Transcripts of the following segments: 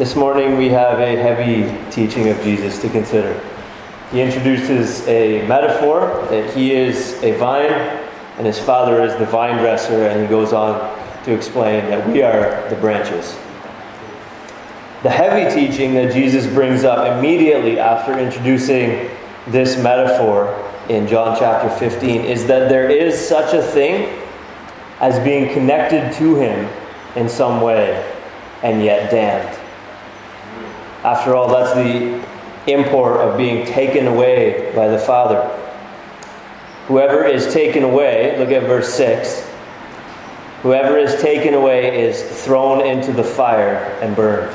This morning we have a heavy teaching of Jesus to consider. He introduces a metaphor that he is a vine and his father is the vine dresser, and he goes on to explain that we are the branches. The heavy teaching that Jesus brings up immediately after introducing this metaphor in John chapter 15 is that there is such a thing as being connected to him in some way and yet damned. After all, that's the import of being taken away by the Father. Whoever is taken away, look at verse 6. Whoever is taken away is thrown into the fire and burned.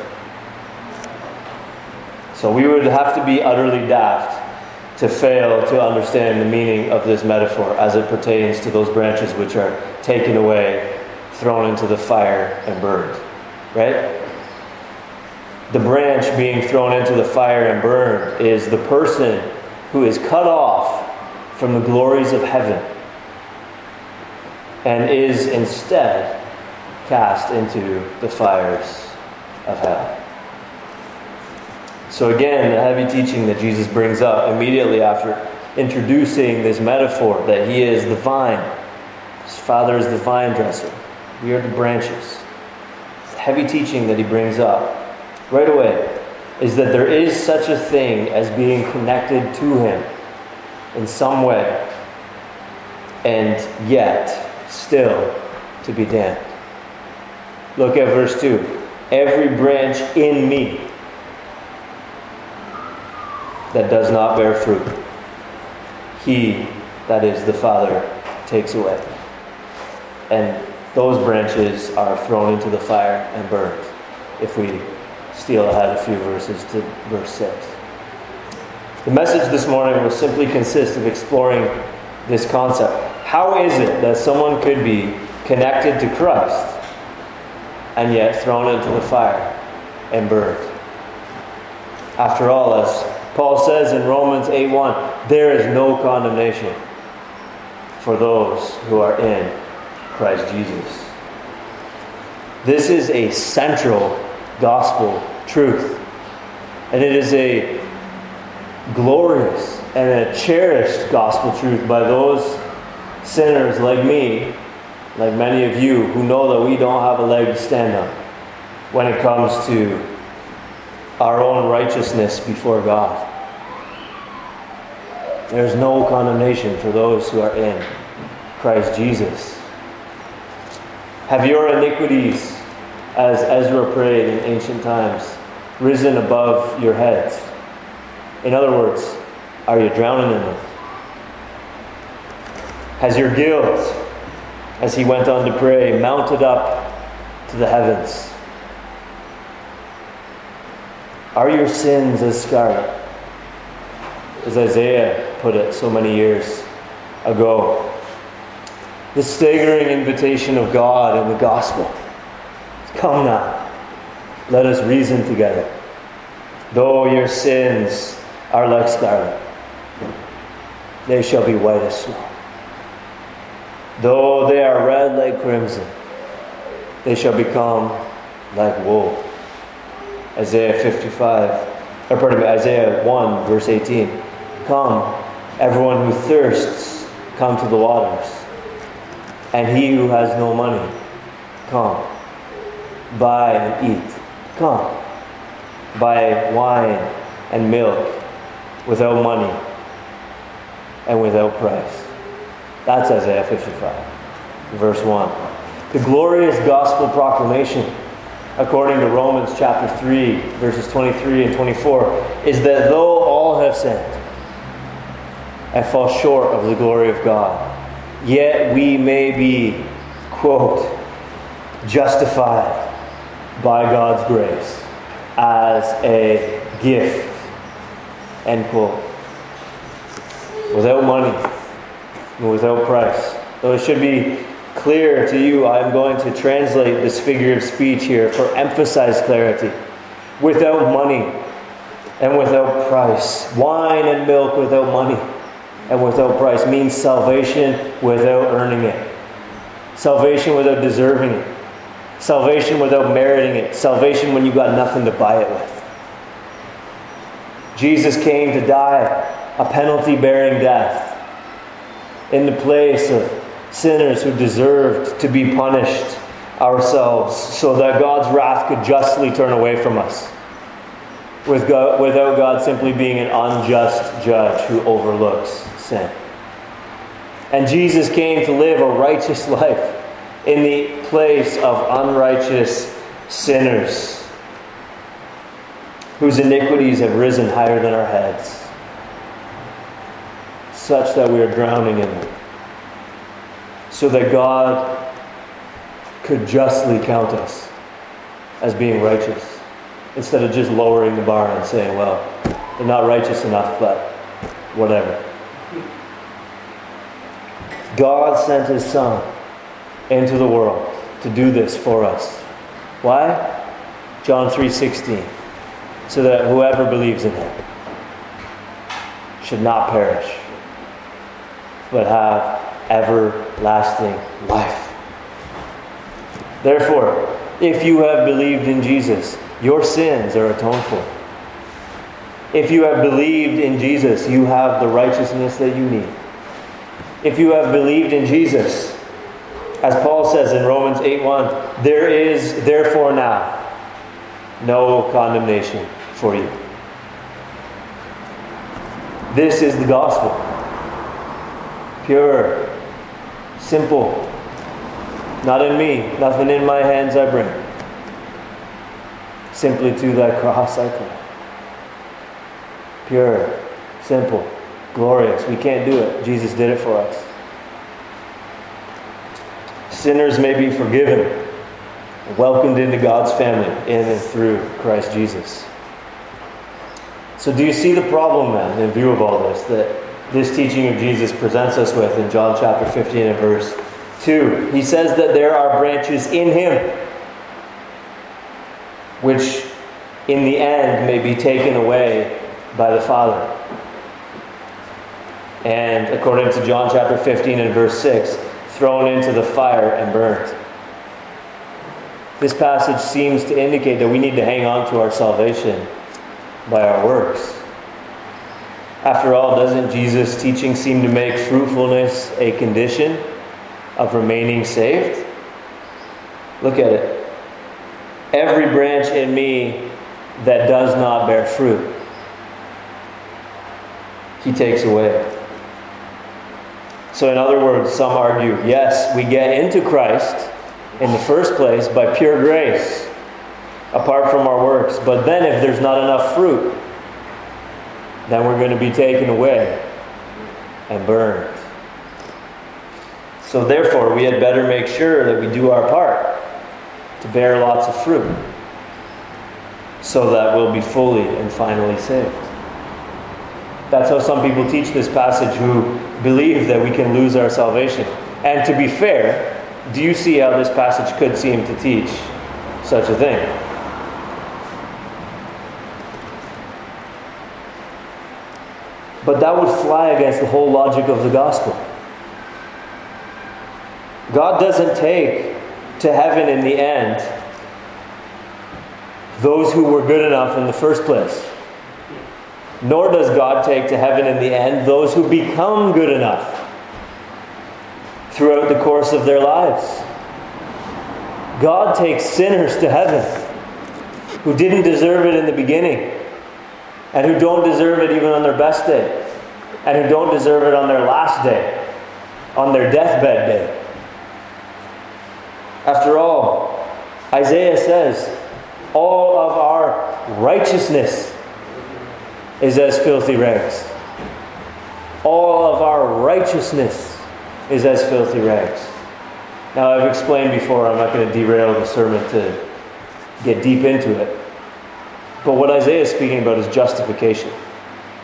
So we would have to be utterly daft to fail to understand the meaning of this metaphor as it pertains to those branches which are taken away, thrown into the fire, and burned. Right? The branch being thrown into the fire and burned is the person who is cut off from the glories of heaven and is instead cast into the fires of hell. So, again, the heavy teaching that Jesus brings up immediately after introducing this metaphor that he is the vine, his father is the vine dresser, we are the branches. The heavy teaching that he brings up right away is that there is such a thing as being connected to Him in some way, and yet still to be damned. Look at verse 2. Every branch in me that does not bear fruit, he, that is the Father, takes away. And those branches are thrown into the fire and burned if we steal ahead a few verses to verse 6. The message this morning will simply consist of exploring this concept. How is it that someone could be connected to Christ and yet thrown into the fire and burned? After all, as Paul says in Romans 8:1, there is no condemnation for those who are in Christ Jesus. This is a central gospel truth. And it is a glorious and a cherished gospel truth by those sinners like me, like many of you, who know that we don't have a leg to stand on when it comes to our own righteousness before God. There's no condemnation for those who are in Christ Jesus. Have your iniquities as Ezra prayed in ancient times, risen above your heads? In other words, are you drowning in them? Has your guilt, as he went on to pray, mounted up to the heavens? Are your sins as scarlet? As Isaiah put it so many years ago. The staggering invitation of God in the gospel Come now, let us reason together. Though your sins are like scarlet, they shall be white as snow. Though they are red like crimson, they shall become like wool. Isaiah 55, or pardon me, Isaiah 1, verse 18. Come, everyone who thirsts, come to the waters. And he who has no money, come buy and eat. Come, buy wine and milk without money and without price. That's Isaiah 55, verse 1. The glorious gospel proclamation, according to Romans chapter 3, verses 23 and 24, is that though all have sinned and fall short of the glory of God, yet we may be, quote, justified by God's grace as a gift. End quote. Without money without price. Though it should be clear to you, I'm going to translate this figure of speech here for emphasized clarity. Without money and without price. Wine and milk without money and without price means salvation without earning it, salvation without deserving it salvation without meriting it, salvation when you got nothing to buy it with. Jesus came to die a penalty bearing death in the place of sinners who deserved to be punished ourselves so that God's wrath could justly turn away from us. With without God simply being an unjust judge who overlooks sin. And Jesus came to live a righteous life in the place of unrighteous sinners whose iniquities have risen higher than our heads, such that we are drowning in them, so that God could justly count us as being righteous, instead of just lowering the bar and saying, well, they're not righteous enough, but whatever. God sent his Son into the world to do this for us. Why? John 3:16. So that whoever believes in him should not perish, but have everlasting life. Therefore, if you have believed in Jesus, your sins are atoned for. If you have believed in Jesus, you have the righteousness that you need. If you have believed in Jesus, as Paul says in Romans 8:1, there is therefore now no condemnation for you. This is the gospel. Pure, simple. Not in me, nothing in my hands I bring. Simply to thy cross I come. Pure, simple, glorious. We can't do it. Jesus did it for us sinners may be forgiven, welcomed into God's family in and through Christ Jesus. So, do you see the problem then, in view of all this, that this teaching of Jesus presents us with in John chapter 15 and verse 2? He says that there are branches in Him which in the end may be taken away by the Father. And according to John chapter 15 and verse 6, thrown into the fire and burnt. This passage seems to indicate that we need to hang on to our salvation by our works. After all, doesn't Jesus' teaching seem to make fruitfulness a condition of remaining saved? Look at it. Every branch in me that does not bear fruit, he takes away. So, in other words, some argue yes, we get into Christ in the first place by pure grace, apart from our works. But then, if there's not enough fruit, then we're going to be taken away and burned. So, therefore, we had better make sure that we do our part to bear lots of fruit so that we'll be fully and finally saved. That's how some people teach this passage who believe that we can lose our salvation. And to be fair, do you see how this passage could seem to teach such a thing? But that would fly against the whole logic of the gospel. God doesn't take to heaven in the end those who were good enough in the first place. Nor does God take to heaven in the end those who become good enough throughout the course of their lives. God takes sinners to heaven who didn't deserve it in the beginning and who don't deserve it even on their best day and who don't deserve it on their last day, on their deathbed day. After all, Isaiah says, all of our righteousness is as filthy rags. All of our righteousness is as filthy rags. Now, I've explained before, I'm not going to derail the sermon to get deep into it. But what Isaiah is speaking about is justification.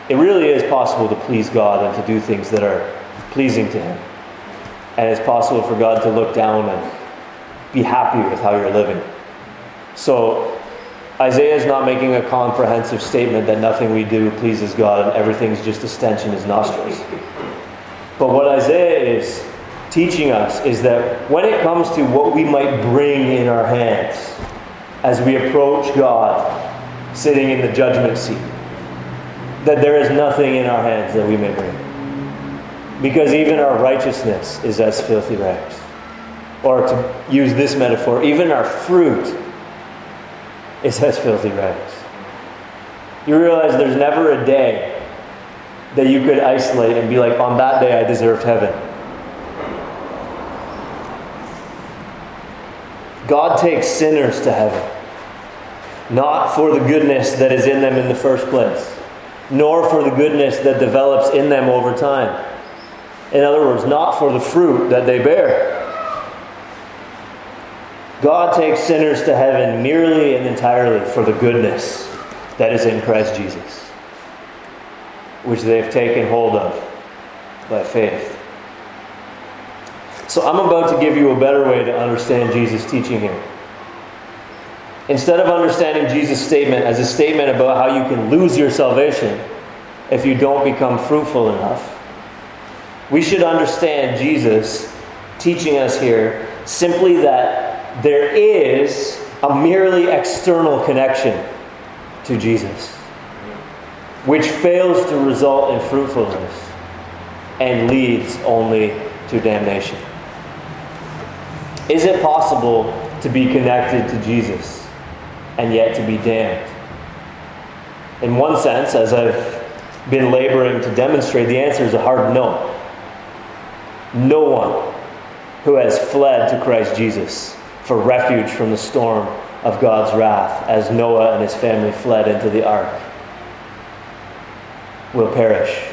It really is possible to please God and to do things that are pleasing to Him. And it's possible for God to look down and be happy with how you're living. So, Isaiah is not making a comprehensive statement that nothing we do pleases God and everything's just a stench in his nostrils. But what Isaiah is teaching us is that when it comes to what we might bring in our hands as we approach God sitting in the judgment seat, that there is nothing in our hands that we may bring. Because even our righteousness is as filthy rags. Or to use this metaphor, even our fruit is as filthy rags. You realize there's never a day that you could isolate and be like, on that day I deserved heaven. God takes sinners to heaven, not for the goodness that is in them in the first place, nor for the goodness that develops in them over time. In other words, not for the fruit that they bear. God takes sinners to heaven merely and entirely for the goodness that is in Christ Jesus, which they've taken hold of by faith. So I'm about to give you a better way to understand Jesus' teaching here. Instead of understanding Jesus' statement as a statement about how you can lose your salvation if you don't become fruitful enough, we should understand Jesus teaching us here simply that there is a merely external connection to Jesus, which fails to result in fruitfulness and leads only to damnation. Is it possible to be connected to Jesus and yet to be damned? In one sense, as I've been laboring to demonstrate, the answer is a hard no. No one who has fled to Christ Jesus for refuge from the storm of God's wrath, as Noah and his family fled into the ark, will perish.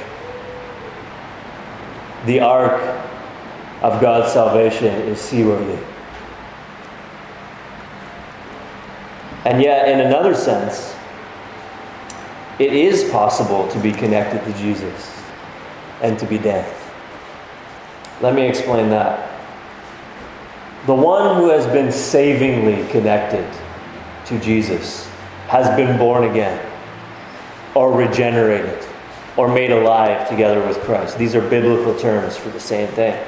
The ark of God's salvation is seaworthy. And yet, in another sense, it is possible to be connected to Jesus and to be dead. Let me explain that. The one who has been savingly connected to Jesus has been born again, or regenerated, or made alive together with Christ. These are biblical terms for the same thing.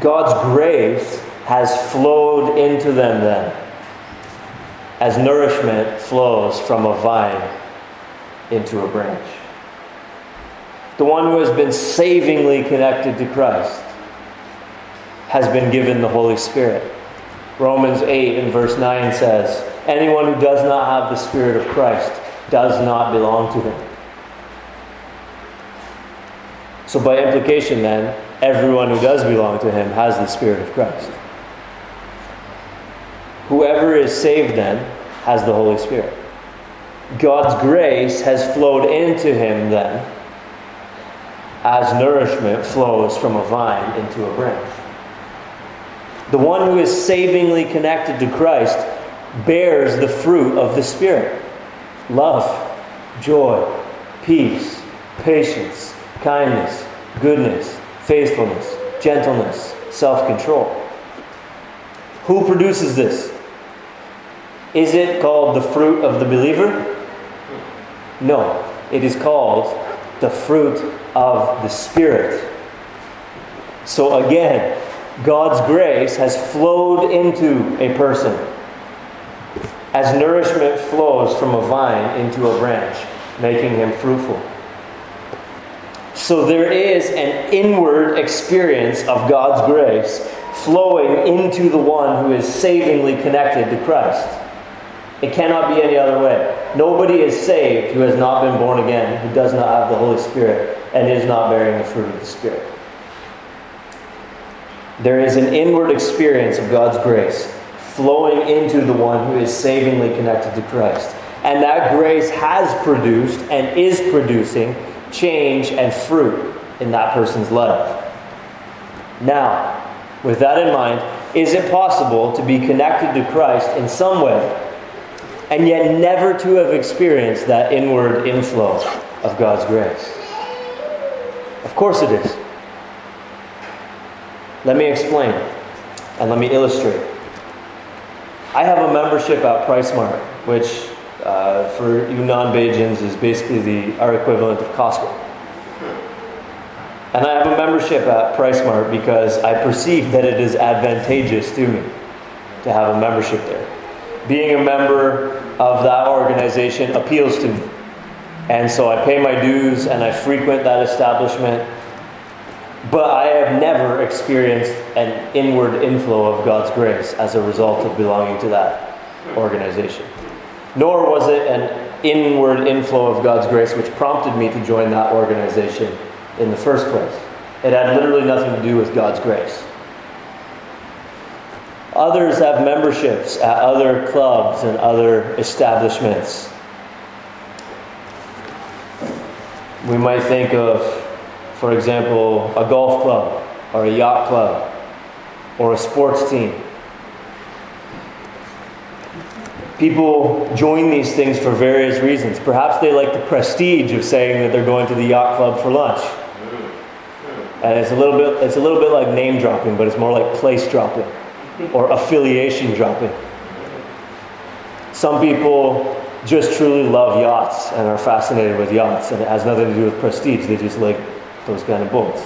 God's grace has flowed into them then, as nourishment flows from a vine into a branch. The one who has been savingly connected to Christ has been given the Holy Spirit. Romans 8 and verse 9 says, Anyone who does not have the Spirit of Christ does not belong to him. So, by implication, then, everyone who does belong to him has the Spirit of Christ. Whoever is saved, then, has the Holy Spirit. God's grace has flowed into him, then, as nourishment flows from a vine into a branch. The one who is savingly connected to Christ bears the fruit of the Spirit love, joy, peace, patience, kindness, goodness, faithfulness, gentleness, self control. Who produces this? Is it called the fruit of the believer? No, it is called the fruit of the Spirit. So again, God's grace has flowed into a person as nourishment flows from a vine into a branch, making him fruitful. So there is an inward experience of God's grace flowing into the one who is savingly connected to Christ. It cannot be any other way. Nobody is saved who has not been born again, who does not have the Holy Spirit, and is not bearing the fruit of the Spirit. There is an inward experience of God's grace flowing into the one who is savingly connected to Christ. And that grace has produced and is producing change and fruit in that person's life. Now, with that in mind, is it possible to be connected to Christ in some way and yet never to have experienced that inward inflow of God's grace? Of course it is. Let me explain and let me illustrate. I have a membership at PriceSmart, which uh, for you non-Bajans is basically the our equivalent of Costco. And I have a membership at PriceSmart because I perceive that it is advantageous to me to have a membership there. Being a member of that organization appeals to me. And so I pay my dues and I frequent that establishment. But I have never experienced an inward inflow of God's grace as a result of belonging to that organization. Nor was it an inward inflow of God's grace which prompted me to join that organization in the first place. It had literally nothing to do with God's grace. Others have memberships at other clubs and other establishments. We might think of, for example, a golf club or a yacht club or a sports team. People join these things for various reasons. Perhaps they like the prestige of saying that they're going to the yacht club for lunch. And it's a little bit it's a little bit like name dropping, but it's more like place dropping or affiliation dropping. Some people just truly love yachts and are fascinated with yachts, and it has nothing to do with prestige. They just like those kind of boats.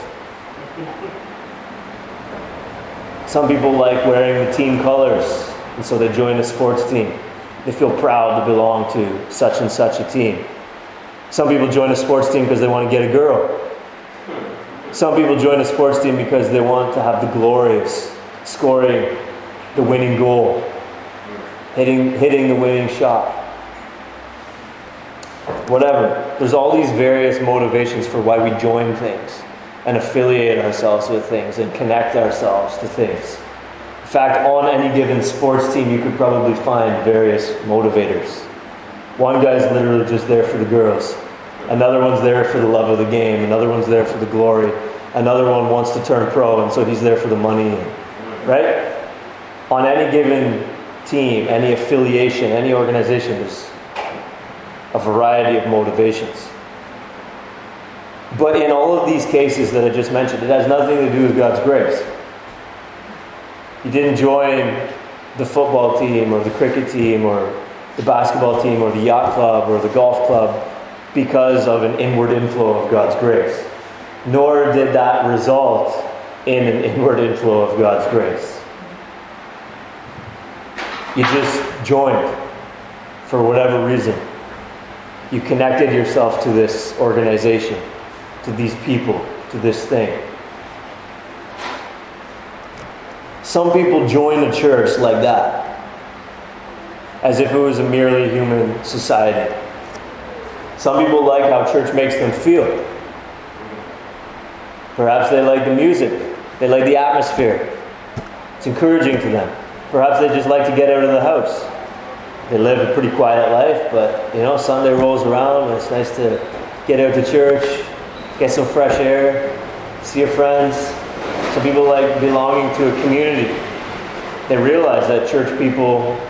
Some people like wearing the team colors, and so they join a sports team. They feel proud to belong to such and such a team. Some people join a sports team because they want to get a girl. Some people join a sports team because they want to have the glory of scoring the winning goal, hitting, hitting the winning shot. Whatever. There's all these various motivations for why we join things and affiliate ourselves with things and connect ourselves to things. In fact, on any given sports team, you could probably find various motivators. One guy's literally just there for the girls. Another one's there for the love of the game. Another one's there for the glory. Another one wants to turn pro, and so he's there for the money. Right? On any given team, any affiliation, any organization, there's a variety of motivations. But in all of these cases that I just mentioned, it has nothing to do with God's grace. You didn't join the football team or the cricket team or the basketball team or the yacht club or the golf club because of an inward inflow of God's grace. Nor did that result in an inward inflow of God's grace. You just joined for whatever reason. You connected yourself to this organization, to these people, to this thing. Some people join a church like that, as if it was a merely human society. Some people like how church makes them feel. Perhaps they like the music, they like the atmosphere. It's encouraging to them. Perhaps they just like to get out of the house. They live a pretty quiet life, but you know, Sunday rolls around and it's nice to get out to church, get some fresh air, see your friends. Some people like belonging to a community. They realize that church people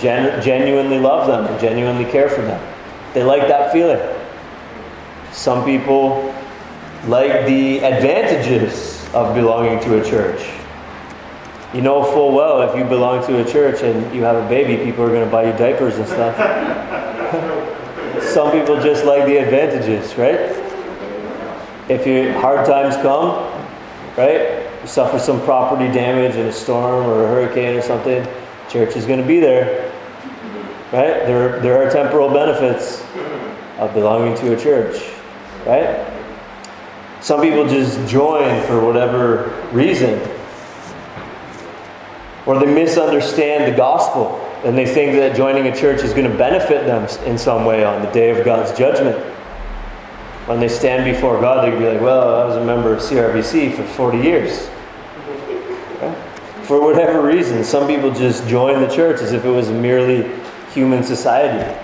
gen- genuinely love them and genuinely care for them. They like that feeling. Some people like the advantages of belonging to a church. You know full well if you belong to a church and you have a baby, people are going to buy you diapers and stuff. Some people just like the advantages, right? If you hard times come, right? You suffer some property damage in a storm or a hurricane or something, church is going to be there. Right? There, there are temporal benefits of belonging to a church. Right? Some people just join for whatever reason. Or they misunderstand the gospel and they think that joining a church is going to benefit them in some way on the day of God's judgment. When they stand before God, they can be like, well, I was a member of CRBC for 40 years. For whatever reason, some people just join the church as if it was merely human society.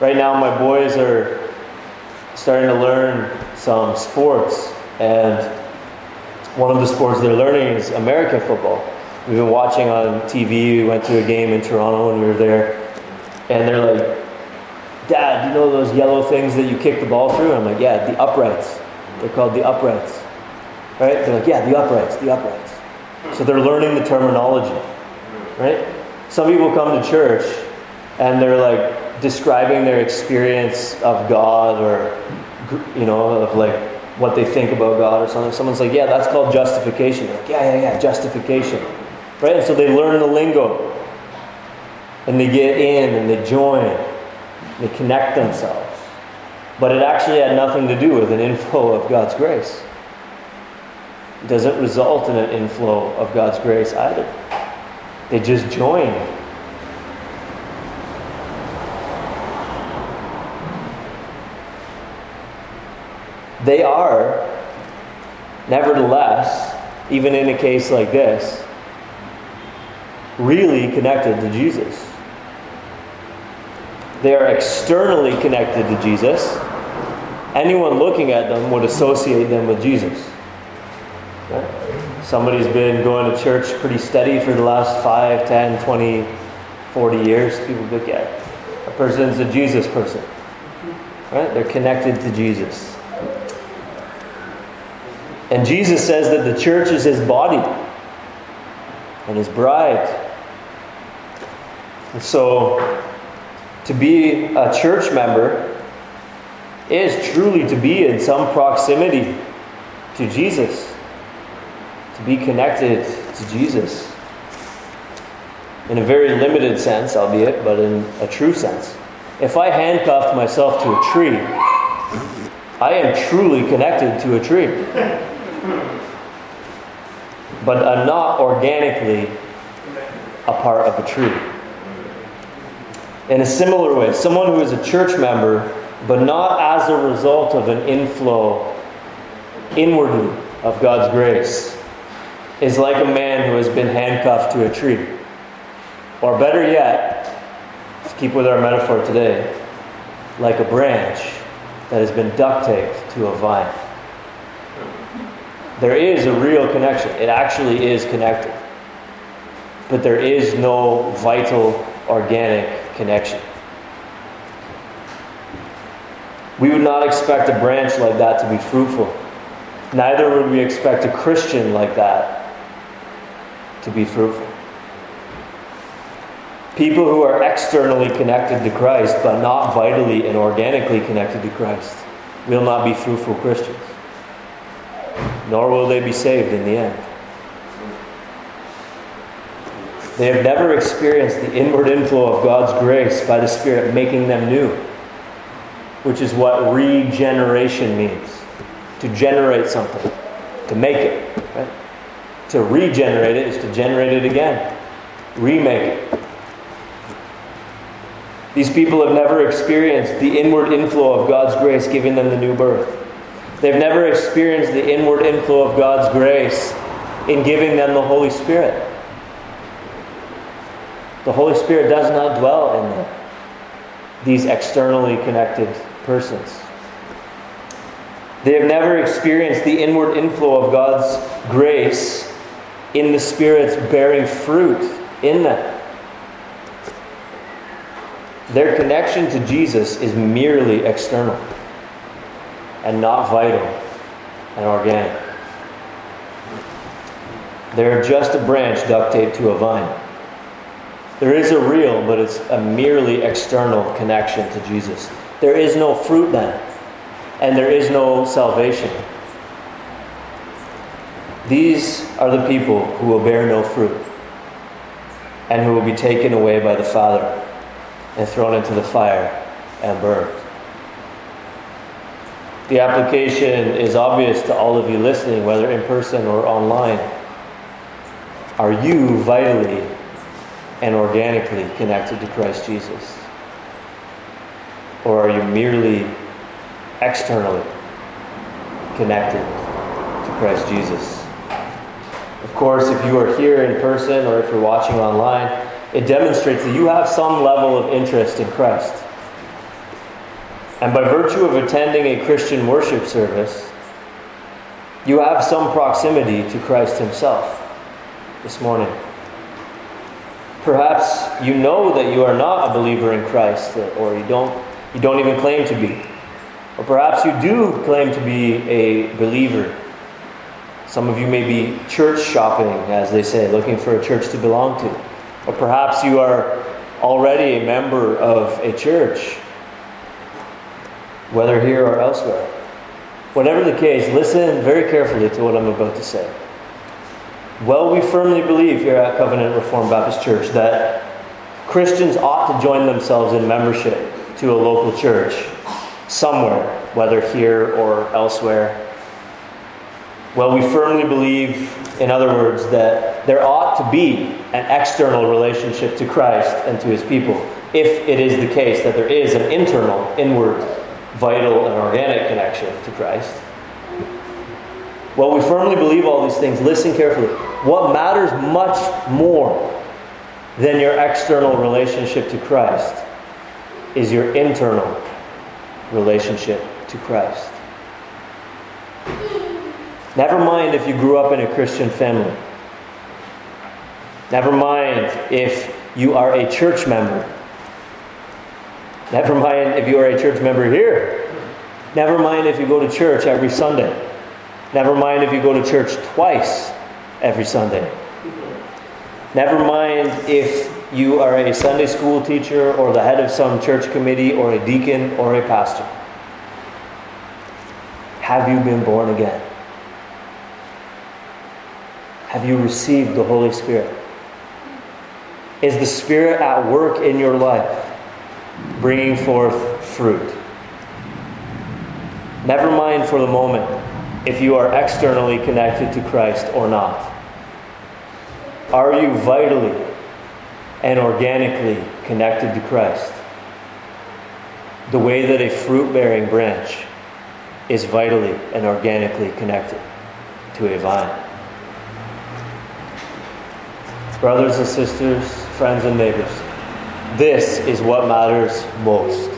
Right now, my boys are starting to learn some sports, and one of the sports they're learning is American football. We've been watching on TV. We went to a game in Toronto when we were there, and they're like, Dad, you know those yellow things that you kick the ball through? And I'm like, Yeah, the uprights. They're called the uprights. Right? They're like, Yeah, the uprights, the uprights. So they're learning the terminology. Right? Some people come to church and they're like describing their experience of God or you know of like what they think about God or something. Someone's like, yeah, that's called justification. Like, yeah, yeah, yeah, justification. Right? And so they learn the lingo. And they get in and they join. They connect themselves. But it actually had nothing to do with an inflow of God's grace. It doesn't result in an inflow of God's grace either. They just join. They are, nevertheless, even in a case like this, really connected to Jesus. They are externally connected to Jesus. Anyone looking at them would associate them with Jesus. Somebody's been going to church pretty steady for the last 5, 10, 20, 40 years. People look at a person's a Jesus person. Right? They're connected to Jesus. And Jesus says that the church is his body and his bride. And so, to be a church member is truly to be in some proximity to Jesus, to be connected to Jesus. In a very limited sense, albeit, but in a true sense. If I handcuffed myself to a tree, I am truly connected to a tree but are not organically a part of a tree. In a similar way, someone who is a church member, but not as a result of an inflow inwardly of God's grace, is like a man who has been handcuffed to a tree. Or better yet, to keep with our metaphor today, like a branch that has been duct taped to a vine. There is a real connection. It actually is connected. But there is no vital, organic connection. We would not expect a branch like that to be fruitful. Neither would we expect a Christian like that to be fruitful. People who are externally connected to Christ but not vitally and organically connected to Christ will not be fruitful Christians nor will they be saved in the end. They have never experienced the inward inflow of God's grace by the Spirit making them new, which is what regeneration means to generate something, to make it. Right? To regenerate it is to generate it again, remake it. These people have never experienced the inward inflow of God's grace giving them the new birth. They've never experienced the inward inflow of God's grace in giving them the Holy Spirit. The Holy Spirit does not dwell in them, these externally connected persons. They have never experienced the inward inflow of God's grace in the Spirit's bearing fruit in them. Their connection to Jesus is merely external and not vital and organic. They're just a branch duct taped to a vine. There is a real, but it's a merely external connection to Jesus. There is no fruit then, and there is no salvation. These are the people who will bear no fruit and who will be taken away by the Father and thrown into the fire and burned. The application is obvious to all of you listening, whether in person or online. Are you vitally and organically connected to Christ Jesus? Or are you merely externally connected to Christ Jesus? Of course, if you are here in person or if you're watching online, it demonstrates that you have some level of interest in Christ. And by virtue of attending a Christian worship service, you have some proximity to Christ Himself this morning. Perhaps you know that you are not a believer in Christ, or you don't, you don't even claim to be. Or perhaps you do claim to be a believer. Some of you may be church shopping, as they say, looking for a church to belong to. Or perhaps you are already a member of a church whether here or elsewhere. Whatever the case, listen very carefully to what I'm about to say. Well, we firmly believe here at Covenant Reformed Baptist Church that Christians ought to join themselves in membership to a local church somewhere, whether here or elsewhere. Well, we firmly believe, in other words, that there ought to be an external relationship to Christ and to his people, if it is the case that there is an internal, inward, vital, and organic connection to Christ. Well, we firmly believe all these things. Listen carefully. What matters much more than your external relationship to Christ is your internal relationship to Christ. Never mind if you grew up in a Christian family. Never mind if you are a church member. Never mind if you are a church member here. Never mind if you go to church every Sunday. Never mind if you go to church twice every Sunday. Never mind if you are a Sunday school teacher or the head of some church committee or a deacon or a pastor. Have you been born again? Have you received the Holy Spirit? Is the Spirit at work in your life, bringing forth fruit? Never mind for the moment if you are externally connected to Christ or not. Are you vitally and organically connected to Christ? The way that a fruit bearing branch is vitally and organically connected to a vine. Brothers and sisters, friends and neighbors, this is what matters most.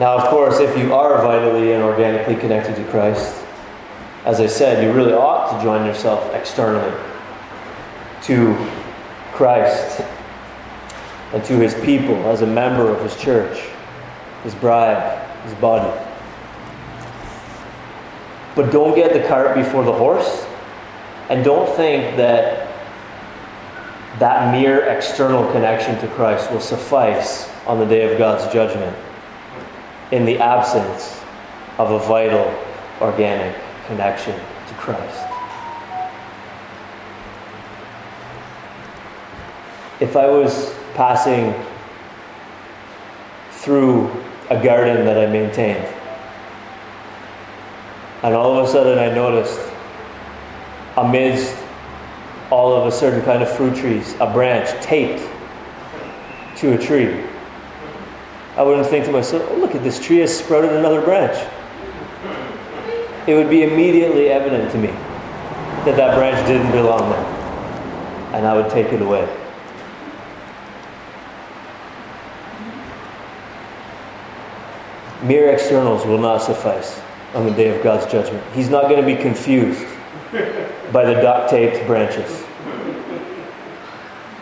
Now, of course, if you are vitally and organically connected to Christ, as I said, you really ought to join yourself externally to Christ and to his people as a member of his church, his bride, his body. But don't get the cart before the horse, and don't think that that mere external connection to Christ will suffice on the day of God's judgment in the absence of a vital, organic connection to Christ. If I was passing through a garden that I maintained, and all of a sudden I noticed amidst all of a certain kind of fruit trees a branch taped to a tree. I wouldn't think to myself, oh, look at this tree has sprouted another branch. It would be immediately evident to me that that branch didn't belong there. And I would take it away. Mere externals will not suffice on the day of God's judgment. He's not going to be confused by the duct taped branches.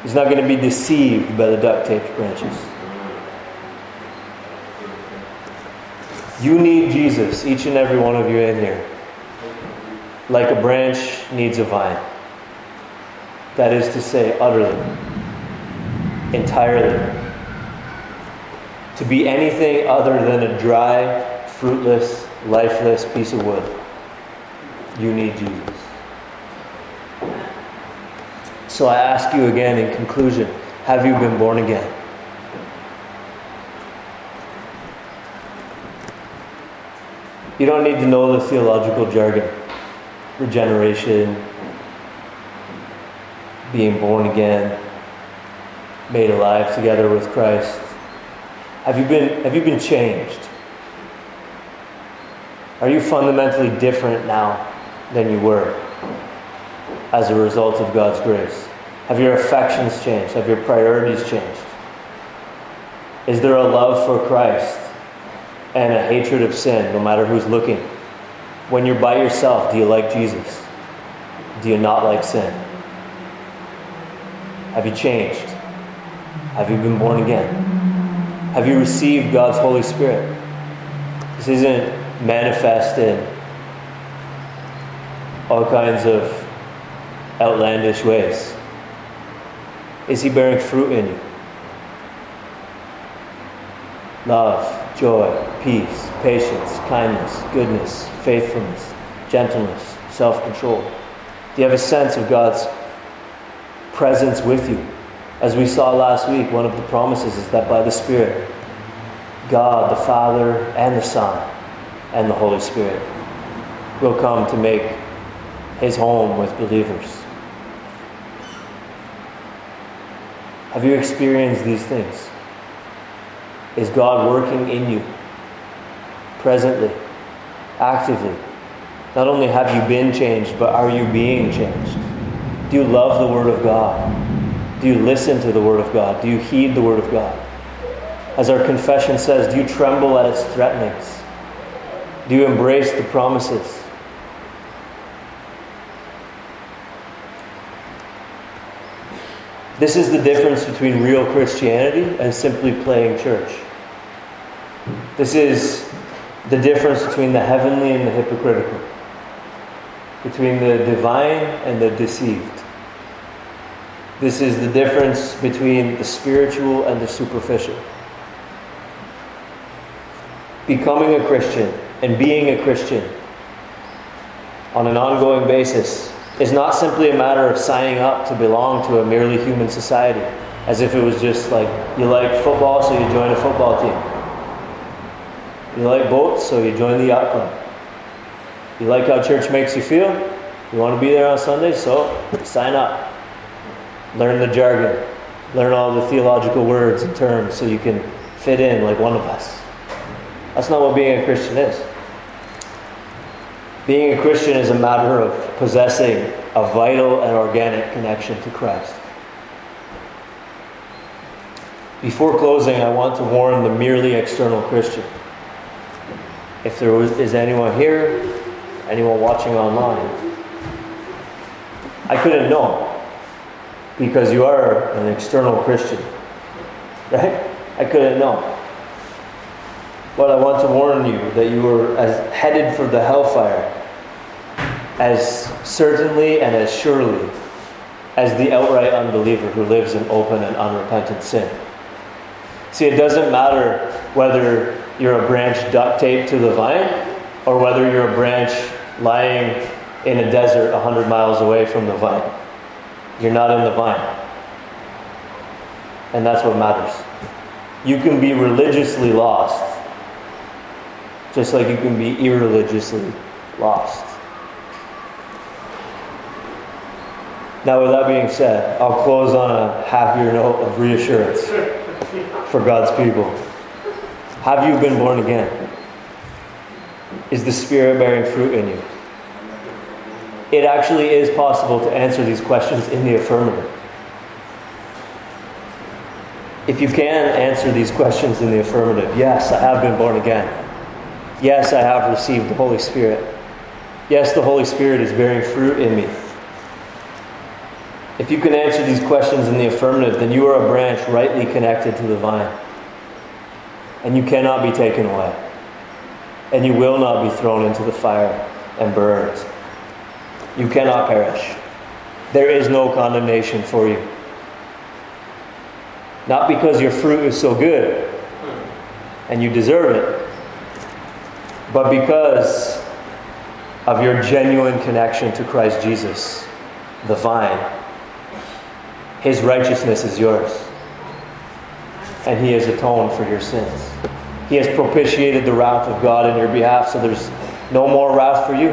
He's not going to be deceived by the duct taped branches. You need Jesus, each and every one of you in here, like a branch needs a vine. That is to say, utterly, entirely. To be anything other than a dry, fruitless, lifeless piece of wood, you need Jesus. So I ask you again in conclusion have you been born again? You don't need to know the theological jargon regeneration, being born again, made alive together with Christ. Have you been, have you been changed? Are you fundamentally different now than you were as a result of God's grace? Have your affections changed? Have your priorities changed? Is there a love for Christ and a hatred of sin, no matter who's looking. When you're by yourself, do you like Jesus? Do you not like sin? Have you changed? Have you been born again? Have you received God's Holy Spirit? This isn't manifest in all kinds of outlandish ways. Is He bearing fruit in you? Love, joy, peace, patience, kindness, goodness, faithfulness, gentleness, self control? Do you have a sense of God's presence with you? As we saw last week, one of the promises is that by the Spirit, God, the Father, and the Son, and the Holy Spirit will come to make his home with believers. Have you experienced these things? Is God working in you presently, actively? Not only have you been changed, but are you being changed? Do you love the Word of God? Do you listen to the Word of God? Do you heed the Word of God? As our confession says, do you tremble at its threatenings? Do you embrace the promises? This is the difference between real Christianity and simply playing church. This is the difference between the heavenly and the hypocritical, between the divine and the deceived. This is the difference between the spiritual and the superficial. Becoming a Christian and being a Christian on an ongoing basis is not simply a matter of signing up to belong to a merely human society, as if it was just like you like football, so you join a football team. You like boats, so you join the yacht club. You like how church makes you feel, you want to be there on Sunday, so sign up. Learn the jargon, learn all the theological words and terms so you can fit in like one of us. That's not what being a Christian is. Being a Christian is a matter of possessing a vital and organic connection to Christ. Before closing, I want to warn the merely external Christian. If there was, is anyone here, anyone watching online, I couldn't know because you are an external Christian, right? I couldn't know. But I want to warn you that you are as headed for the hellfire as certainly and as surely as the outright unbeliever who lives in open and unrepentant sin. See, it doesn't matter whether you're a branch duct taped to the vine or whether you're a branch lying in a desert 100 miles away from the vine. You're not in the vine. And that's what matters. You can be religiously lost, just like you can be irreligiously lost. Now, with that being said, I'll close on a happier note of reassurance for God's people. Have you been born again? Is the Spirit bearing fruit in you? It actually is possible to answer these questions in the affirmative. If you can answer these questions in the affirmative, yes, I have been born again. Yes, I have received the Holy Spirit. Yes, the Holy Spirit is bearing fruit in me. If you can answer these questions in the affirmative, then you are a branch rightly connected to the vine. And you cannot be taken away. And you will not be thrown into the fire and burned. You cannot perish. There is no condemnation for you. Not because your fruit is so good and you deserve it, but because of your genuine connection to Christ Jesus, the vine his righteousness is yours. And He has atoned for your sins. He has propitiated the wrath of God in your behalf, so there's no more wrath for you.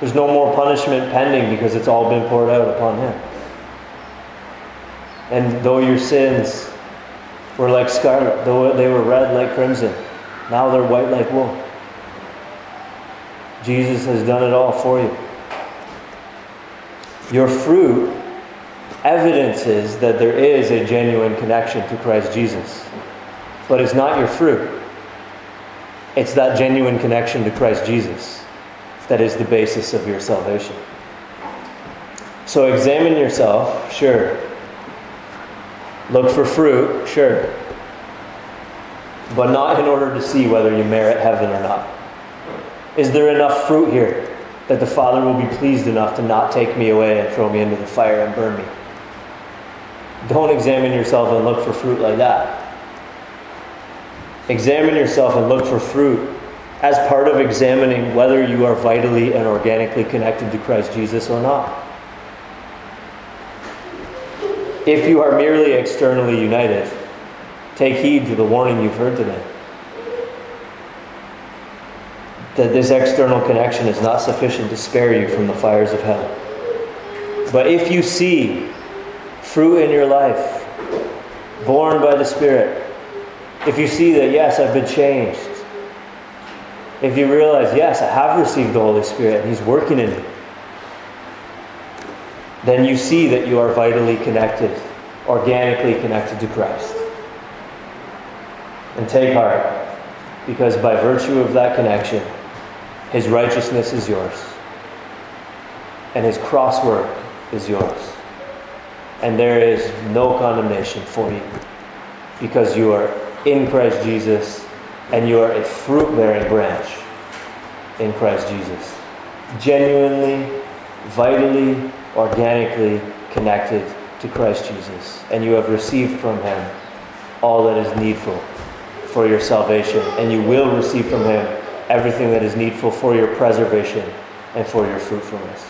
There's no more punishment pending because it's all been poured out upon Him. And though your sins were like scarlet, though they were red like crimson, now they're white like wool. Jesus has done it all for you. Your fruit evidences that there is a genuine connection to Christ Jesus. But it's not your fruit, it's that genuine connection to Christ Jesus that is the basis of your salvation. So examine yourself, sure. Look for fruit, sure. But not in order to see whether you merit heaven or not. Is there enough fruit here that the Father will be pleased enough to not take me away and throw me into the fire and burn me? Don't examine yourself and look for fruit like that. Examine yourself and look for fruit as part of examining whether you are vitally and organically connected to Christ Jesus or not. If you are merely externally united, take heed to the warning you've heard today. That this external connection is not sufficient to spare you from the fires of hell. But if you see fruit in your life, borne by the Spirit, if you see that, yes, I've been changed, if you realize, yes, I have received the Holy Spirit and He's working in me, then you see that you are vitally connected, organically connected to Christ. And take heart, because by virtue of that connection, His righteousness is yours, and His cross work is yours. And there is no condemnation for you, because you are in Christ Jesus and you are a fruit bearing branch in Christ Jesus. Genuinely, vitally, organically connected to Christ Jesus. And you have received from Him all that is needful for your salvation. And you will receive from Him everything that is needful for your preservation and for your fruitfulness.